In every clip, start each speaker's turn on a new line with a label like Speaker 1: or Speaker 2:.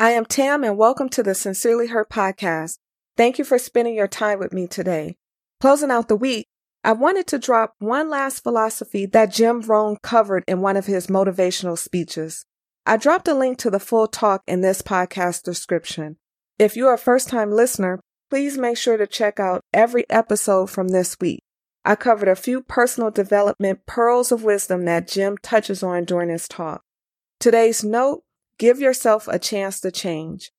Speaker 1: I am Tam and welcome to the Sincerely Her podcast. Thank you for spending your time with me today. Closing out the week, I wanted to drop one last philosophy that Jim Rohn covered in one of his motivational speeches. I dropped a link to the full talk in this podcast description. If you're a first time listener, please make sure to check out every episode from this week. I covered a few personal development pearls of wisdom that Jim touches on during his talk. Today's note Give yourself a chance to change.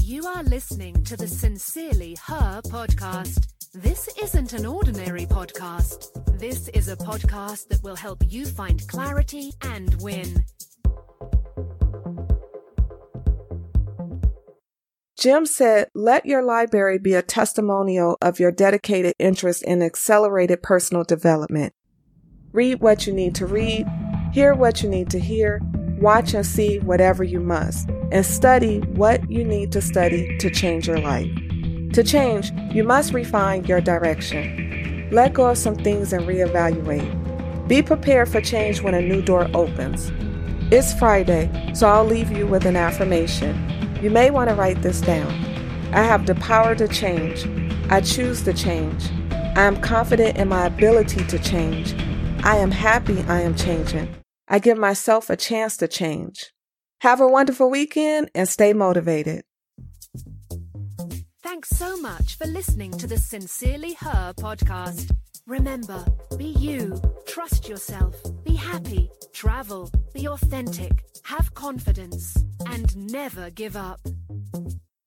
Speaker 2: You are listening to the Sincerely Her podcast. This isn't an ordinary podcast. This is a podcast that will help you find clarity and win.
Speaker 1: Jim said, let your library be a testimonial of your dedicated interest in accelerated personal development. Read what you need to read Hear what you need to hear, watch and see whatever you must, and study what you need to study to change your life. To change, you must refine your direction. Let go of some things and reevaluate. Be prepared for change when a new door opens. It's Friday, so I'll leave you with an affirmation. You may want to write this down. I have the power to change. I choose to change. I am confident in my ability to change. I am happy I am changing. I give myself a chance to change. Have a wonderful weekend and stay motivated.
Speaker 2: Thanks so much for listening to the Sincerely Her podcast. Remember, be you, trust yourself, be happy, travel, be authentic, have confidence, and never give up.